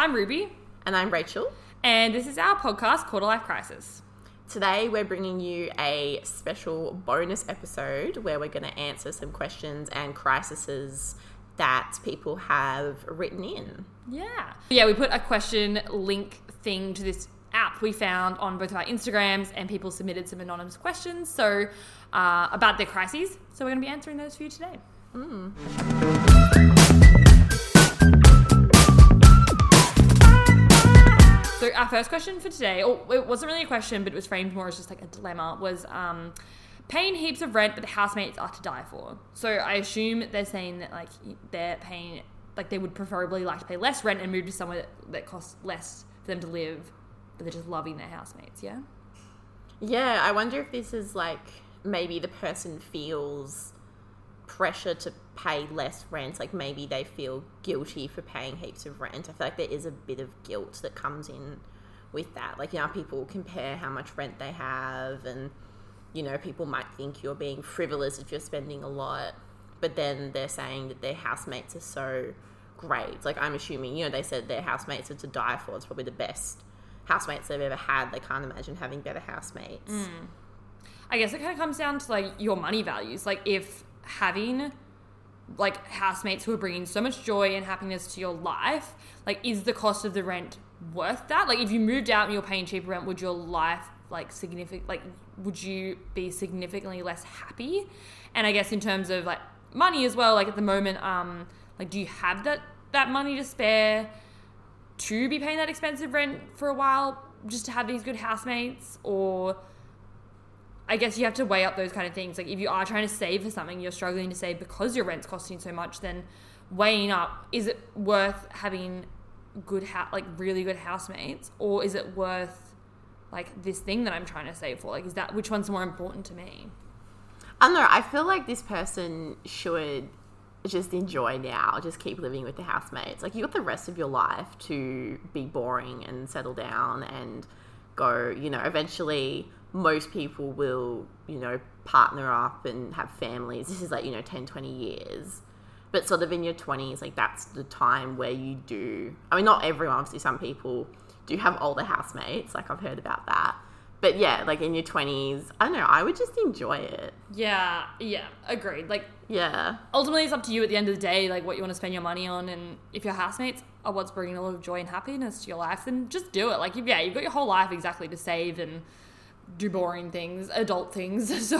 I'm Ruby, And I'm Rachel. and this is our podcast, Quarter Life Crisis. Today we're bringing you a special bonus episode where we're going to answer some questions and crises that people have written in. Yeah. Yeah, we put a question link thing to this app we found on both of our Instagrams, and people submitted some anonymous questions so uh, about their crises. So we're going to be answering those for you today. So our first question for today, or it wasn't really a question, but it was framed more as just like a dilemma, was um, paying heaps of rent, but the housemates are to die for. So I assume they're saying that like they're paying, like they would preferably like to pay less rent and move to somewhere that, that costs less for them to live, but they're just loving their housemates. Yeah. Yeah, I wonder if this is like maybe the person feels pressure to pay less rent. Like maybe they feel guilty for paying heaps of rent. I feel like there is a bit of guilt that comes in with that. Like, you know, people compare how much rent they have, and, you know, people might think you're being frivolous if you're spending a lot, but then they're saying that their housemates are so great. Like, I'm assuming, you know, they said their housemates are to die for. It's probably the best housemates they've ever had. They can't imagine having better housemates. Mm. I guess it kind of comes down to like your money values. Like if having like housemates who are bringing so much joy and happiness to your life, like is the cost of the rent worth that? Like if you moved out and you're paying cheaper rent, would your life like significant like would you be significantly less happy? And I guess in terms of like money as well, like at the moment, um, like do you have that that money to spare to be paying that expensive rent for a while just to have these good housemates or I guess you have to weigh up those kind of things. Like if you are trying to save for something, you're struggling to save because your rent's costing so much, then weighing up is it worth having good ha- like really good housemates or is it worth like this thing that I'm trying to save for? Like is that which one's more important to me? I don't know. I feel like this person should just enjoy now. Just keep living with the housemates. Like you got the rest of your life to be boring and settle down and go. You know, eventually most people will, you know, partner up and have families. This is like you know 10, 20 years. But sort of in your 20s, like that's the time where you do. I mean, not everyone, obviously, some people do have older housemates. Like I've heard about that. But yeah, like in your 20s, I don't know, I would just enjoy it. Yeah, yeah, agreed. Like Yeah. ultimately it's up to you at the end of the day like what you want to spend your money on and if your housemates are what's bringing a lot of joy and happiness to your life then just do it like yeah you've got your whole life exactly to save and do boring things adult things so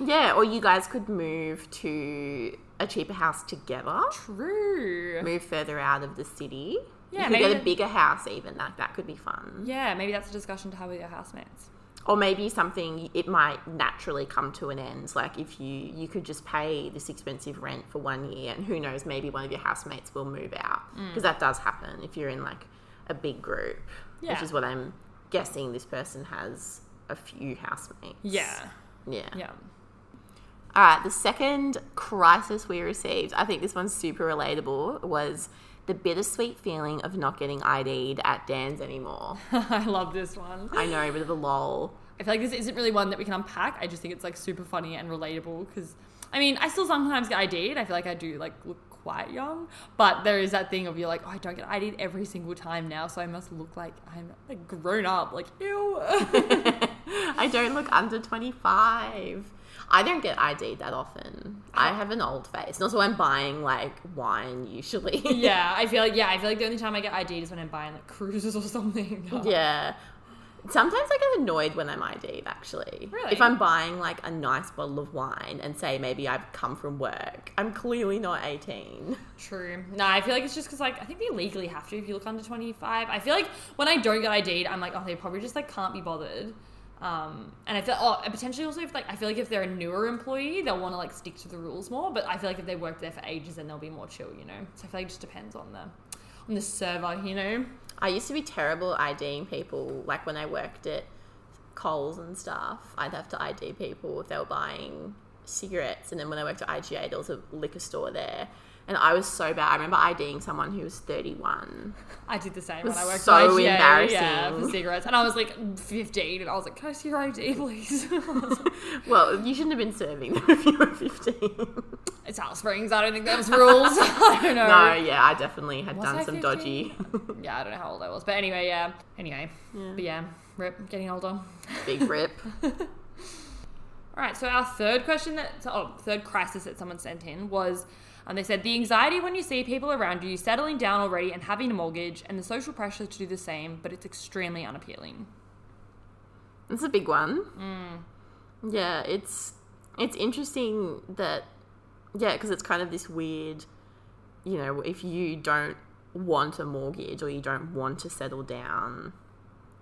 Yeah, or you guys could move to a cheaper house together. true Move further out of the city. Yeah, you could maybe get a bigger house even. That that could be fun. yeah maybe that's a discussion to have with your housemates Or maybe something it might naturally come to an end. Like if you you could just pay this expensive rent for one year, and who knows, maybe one of your housemates will move out Mm. because that does happen if you're in like a big group. Yeah. Which is what I'm guessing. This person has a few housemates. yeah Yeah. yeah All right, the second crisis we received, I think this one's super relatable, was the bittersweet feeling of not getting ID'd at Dan's anymore. i love this one I know, but the lol. I feel like this isn't really one that we can unpack. I just think it's like super funny and relatable because, I mean, I still sometimes get ID'd. I feel like I do like look quite young, but there is that thing of you're like, oh, I don't get ID'd every single time now, so I must look like I'm like grown up. Like, ew. I don't look under 25. I don't get ID'd that often. I have an old face. And also, I'm buying like wine usually. yeah, I feel like yeah, I feel like the only time I get ID'd is when I'm buying like Cruisers or something. Yeah. Sometimes I get annoyed when I'm ID'd, actually. Really? If I'm buying like a nice bottle of wine and say maybe I've come from work, I'm clearly not 18. True. No, I feel like it's just because like I think they legally have to if you look under twenty five. I feel like when I don't get ID'd, I'm like, oh, they probably just like can't be bothered. Um, and I feel, oh, potentially also if like I feel like if they're a newer employee, they'll want to like stick to the rules more. But I feel like if they worked there for ages, then they'll be more chill, you know. So I feel like it just depends on the on the server, you know. I used to be terrible at IDing people, like when I worked at Coles and stuff. I'd have to ID people if they were buying cigarettes. And then when I worked at IGA, there was a liquor store there. And I was so bad. I remember IDing someone who was 31. I did the same was when I worked so IGA, Yeah, embarrassing. for cigarettes, and I was like 15, and I was like, "Can I see your ID, please?" I was like, Well, you shouldn't have been serving them if you were 15. it's Alice Springs. I don't think there was rules. I don't know. no, yeah, I definitely had Was done I some 15? dodgy. Yeah, I don't know how old I was, but anyway, yeah. Anyway, Yeah. but yeah, rip, getting older. Big rip. All right, so our third question that, oh, third crisis that someone sent in was, um, they said the anxiety when you see people around you settling down already and having a mortgage, and the social pressure to do the same, but it's extremely unappealing. It's a big one. Yeah, it's it's interesting that yeah, because it's kind of this weird, you know, if you don't want a mortgage or you don't want to settle down,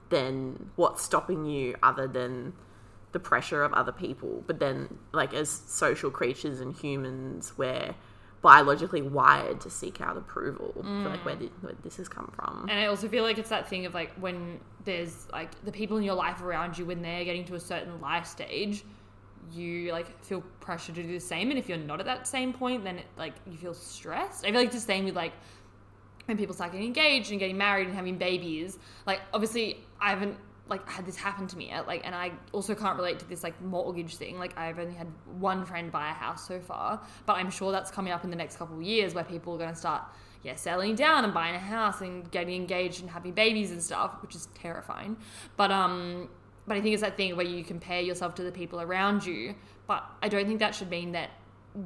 then what's stopping you other than the pressure of other people? But then, like as social creatures and humans, we're biologically wired to seek out approval. I feel like mm. where, did, where this has come from. And I also feel like it's that thing of like when there's like the people in your life around you, when they're getting to a certain life stage, you like feel pressure to do the same. And if you're not at that same point, then it, like you feel stressed. I feel like it's the same with like when people start getting engaged and getting married and having babies. Like obviously, I haven't like had this happen to me yet. Like, and I also can't relate to this like mortgage thing. Like, I've only had one friend buy a house so far, but I'm sure that's coming up in the next couple of years where people are going to start yeah settling down and buying a house and getting engaged and having babies and stuff, which is terrifying. But um. But I think it's that thing where you compare yourself to the people around you. But I don't think that should mean that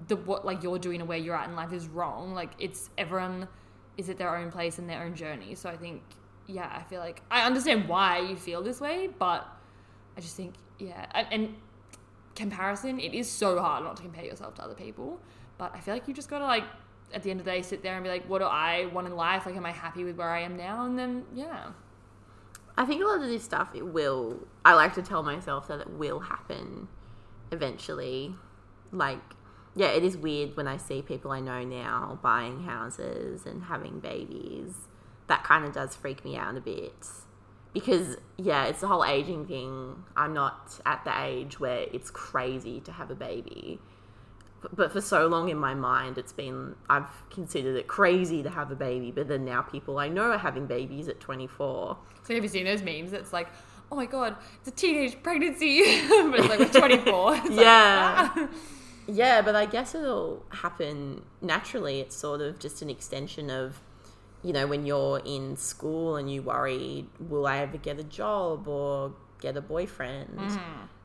the what like you're doing or where you're at in life is wrong. Like it's everyone is at their own place and their own journey. So I think, yeah, I feel like I understand why you feel this way, but I just think, yeah, and, and comparison, it is so hard not to compare yourself to other people. But I feel like you just gotta like at the end of the day sit there and be like, what do I want in life? Like, am I happy with where I am now? And then yeah, I think a lot of this stuff it will. I like to tell myself that it will happen eventually. Like, yeah, it is weird when I see people I know now buying houses and having babies. That kind of does freak me out a bit. Because, yeah, it's the whole aging thing. I'm not at the age where it's crazy to have a baby. But for so long in my mind, it's been, I've considered it crazy to have a baby. But then now people I know are having babies at 24. So have you seen those memes? It's like, oh my god, it's a teenage pregnancy, but it's like we're 24. It's like, Yeah. ah. Yeah, but I guess it'll happen naturally. It's sort of just an extension of, you know, when you're in school and you worry, will I ever get a job or get a boyfriend?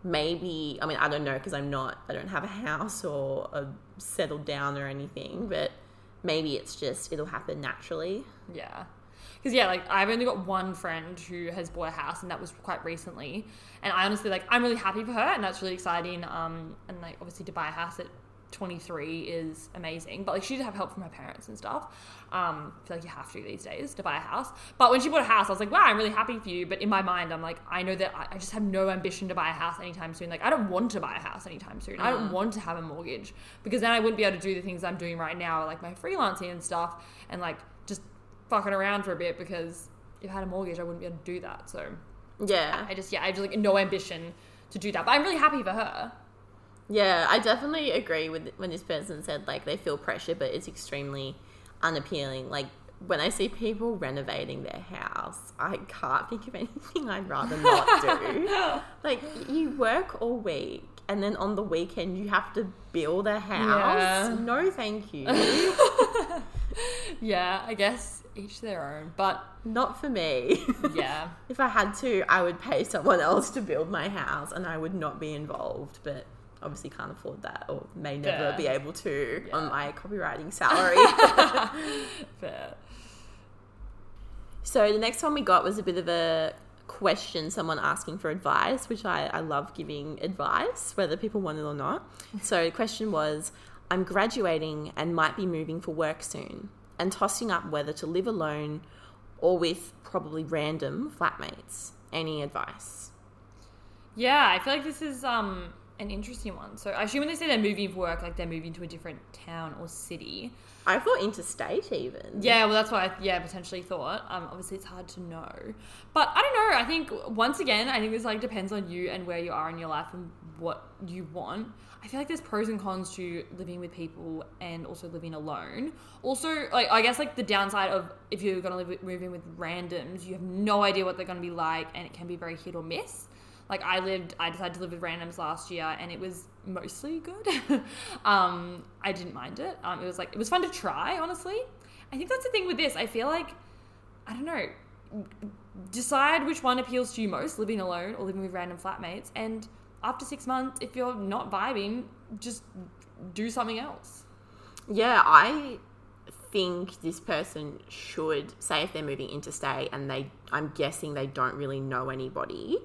Maybe, I mean, I don't know because I'm not, I don't have a house or a settled down or anything, but maybe it's just, it'll happen naturally. Yeah. Because, yeah, like, I've only got one friend who has bought a house, and that was quite recently. And I honestly, like, I'm really happy for her, and that's really exciting. Um, and, like, obviously, to buy a house at 23 is amazing. But, like, she did have help from her parents and stuff. Um, I feel like you have to these days to buy a house. But when she bought a house, I was like, wow, I'm really happy for you. But in my mind, I'm like, I know that I, just have no ambition to buy a house anytime soon. Like, I don't want to buy a house anytime soon. I don't want to have a mortgage because then I wouldn't be able to do the things I'm doing right now, like my freelancing and stuff, and like just fucking around for a bit because if I had a mortgage, I wouldn't be able to do that. So Yeah. I just, yeah, I have like no ambition to do that. But I'm really happy for her. Yeah, I definitely agree with when this person said like they feel pressure, but it's extremely unappealing. Like when I see people renovating their house, I can't think of anything I'd rather not do. like you work all week and then on the weekend you have to build a house. Yeah. No, thank you. Yeah, I guess each their own. But not for me. yeah, if I had to, I would pay someone else to build my house and I would not be involved, but obviously can't afford that or may never Yeah. be able to Yeah. on my copywriting salary. fair. so the next one we got was a bit of a question, someone asking for advice, which I, I love giving advice, whether people want it or not. So the question was I'm graduating and might be moving for work soon and tossing up whether to live alone or with probably random flatmates. Any advice? Yeah, I feel like this is um an interesting one. So I assume when they say they're moving for work, like they're moving to a different town or city. I thought interstate even. Yeah, well, that's what I yeah potentially thought. Um, obviously it's hard to know, but I don't know. I think once again, I think this like depends on you and where you are in your life and what you want. I feel like there's pros and cons to living with people and also living alone. Also, like I guess like the downside of if you're gonna live with, move in with randoms, you have no idea what they're gonna be like, and it can be very hit or miss. Like I lived, I decided to live with randoms last year, and it was mostly good. um, I didn't mind it. Um, it was like it was fun to try. Honestly, I think that's the thing with this. I feel like I don't know. Decide which one appeals to you most: living alone or living with random flatmates. And after six months, if you're not vibing, just do something else. Yeah, I think this person should say if they're moving interstate and they I'm guessing they don't really know anybody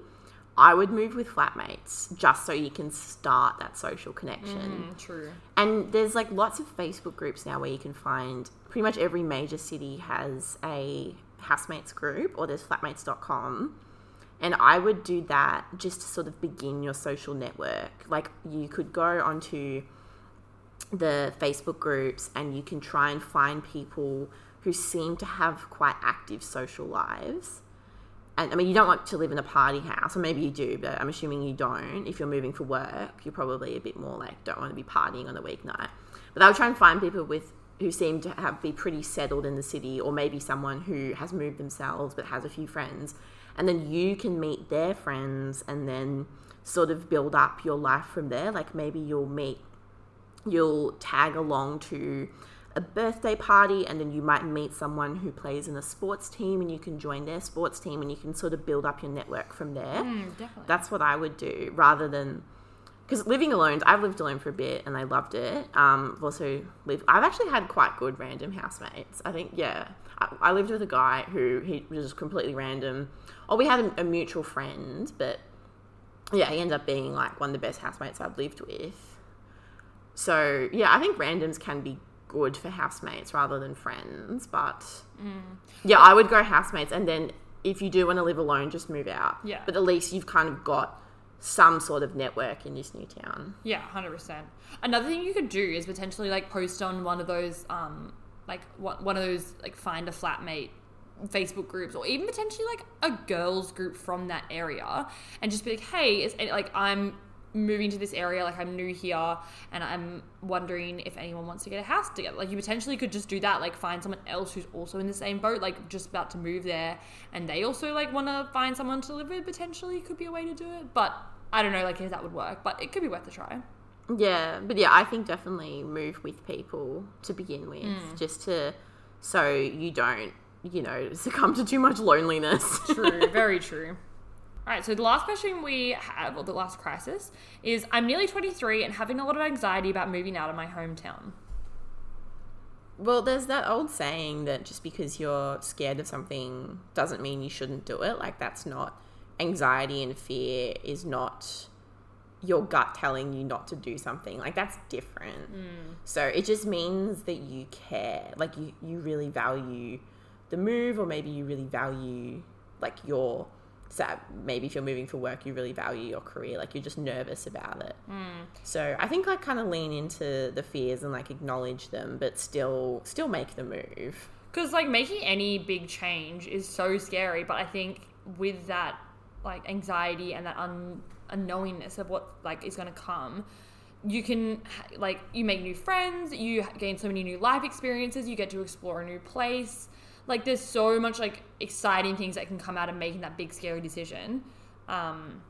I would move with flatmates just so you can start that social connection. Mm, true. And there's like lots of Facebook groups now where you can find pretty much every major city has a housemates group or there's flatmates.com. And I would do that just to sort of begin your social network. Like you could go onto the Facebook groups and you can try and find people who seem to have quite active social lives and I mean, you don't want to live in a party house, or maybe you do, but I'm assuming you don't. If you're moving for work, you're probably a bit more like don't want to be partying on the weeknight. But I would try and find people with who seem to have be pretty settled in the city, or maybe someone who has moved themselves but has a few friends, and then you can meet their friends, and then sort of build up your life from there. Like maybe you'll meet, you'll tag along to a birthday party and then you might meet someone who plays in a sports team and you can join their sports team and you can sort of build up your network from there. Mm. That's what I would do rather than because living alone, I've lived alone for a bit and I loved it. Um, I've also lived. I've actually had quite good random housemates. I think, yeah, I, I lived with a guy who he was just completely random. Oh, we had a, a, mutual friend, but yeah, he ended up being like one of the best housemates I've lived with. So yeah, I think randoms can be good for housemates rather than friends. But mm. yeah, I would go housemates, and then if you do want to live alone, just move out. Yeah. But at least you've kind of got some sort of network in this new town. Yeah, hundred percent. Another thing you could do is potentially like post on one of those, um, like one of those like find a flatmate Facebook groups or even potentially like a girls group from that area and just be like, hey, it's like I'm moving to this area like i'm new here and i'm wondering if anyone wants to get a house together. Like you potentially could just do that like find someone else who's also in the same boat like just about to move there and they also like want to find someone to live with potentially could be a way to do it but i don't know like if that would work but it could be worth a try. Yeah but yeah i think definitely move with people to begin with mm. just to so you don't you know succumb to too much loneliness. True very true all right, so the last question we have, or the last crisis, is I'm nearly 23 and having a lot of anxiety about moving out of my hometown. Well, there's that old saying that just because you're scared of something doesn't mean you shouldn't do it. Like, that's not anxiety and fear, is not your gut telling you not to do something. Like, that's different. Mm. So it just means that you care. Like, you, you really value the move, or maybe you really value, like, your so maybe if you're moving for work, you really value your career, like you're just nervous about it. Mm. So I think like kind of lean into the fears and like acknowledge them, but still still make the move. Because like making any big change is so scary, but I think with that like anxiety and that un- unknowingness of what like is going to come, you can like you make new friends, you gain so many new life experiences, you get to explore a new place like there's so much like exciting things that can come out of making that big scary decision. Um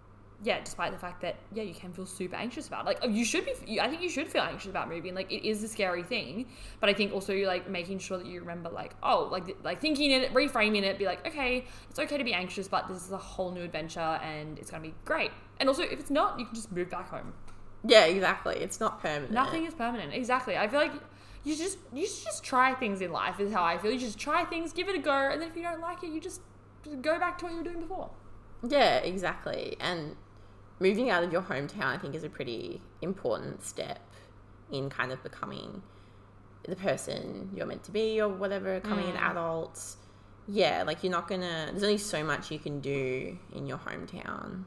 yeah despite the fact that yeah you can feel super anxious about it. like you should be i think you should feel anxious about moving. Like it is a scary thing. But i think also you like making sure that you remember like oh like like thinking it reframing it be like okay it's okay to be anxious but this is a whole new adventure and it's gonna be great. And also if it's not you can just move back home. Yeah exactly. It's not permanent. Nothing is permanent. Exactly. I feel like you just you should just try things in life is how I feel. You just try things, give it a go, and then if you don't like it, you just go back to what you were doing before. Yeah, exactly. And moving out of your hometown, I think, is a pretty important step in kind of becoming the person you're meant to be or whatever, becoming mm. an adult. Yeah, like you're not gonna. There's only so much you can do in your hometown.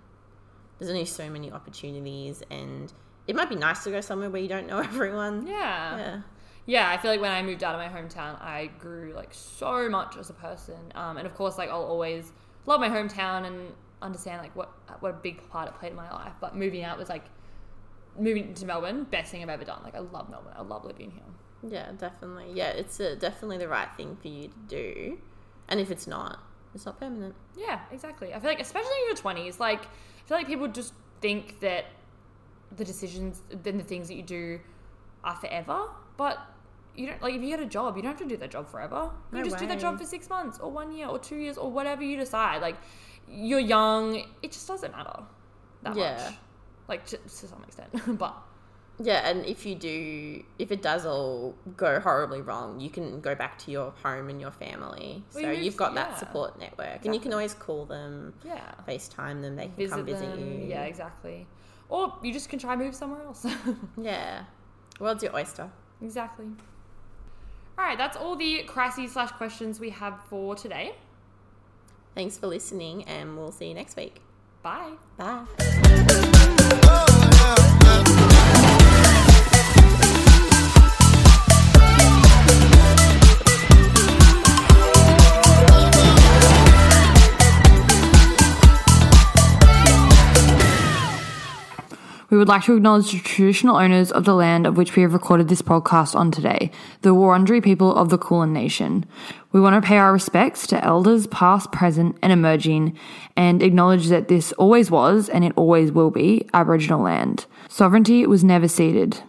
there's only so many opportunities, and it might be nice to go somewhere where you don't know everyone. Yeah. Yeah. Yeah, I feel like when I moved out of my hometown, I grew like so much as a person. Um, and of course, like I'll always love my hometown and understand like what what a big part it played in my life. But moving out was like moving to Melbourne, best thing I've ever done. Like I love Melbourne. I love living here. Yeah, definitely. Yeah, it's a, definitely the right thing for you to do. And if it's not, it's not permanent. Yeah, exactly. I feel like especially in your twenties, like I feel like people just think that the decisions then the things that you do are forever. But you don't like if you get a job, you don't have to do that job forever. You No just do that job for six months or one year or two years or whatever you decide. Like you're young, it just doesn't matter that Yeah. much. Like to, to some extent, but Yeah, and if you do, if it does all go horribly wrong, you can go back to your home and your family. Well, so you you've got yeah. that support network, and you can always call them, yeah, FaceTime them, they can visit come visit them. you. Yeah, exactly. Or you just can try move somewhere else. yeah. World's your oyster. Exactly. All right, that's all the crises slash questions we have for today. Thanks for listening, and we'll see you next week. Bye. Bye. Would like to acknowledge the traditional owners of the land of which we have recorded this podcast on today, the Wurundjeri people of the Kulin Nation. We want to pay our respects to elders past, present, and emerging, and acknowledge that this always was and it always will be Aboriginal land. Sovereignty was never ceded.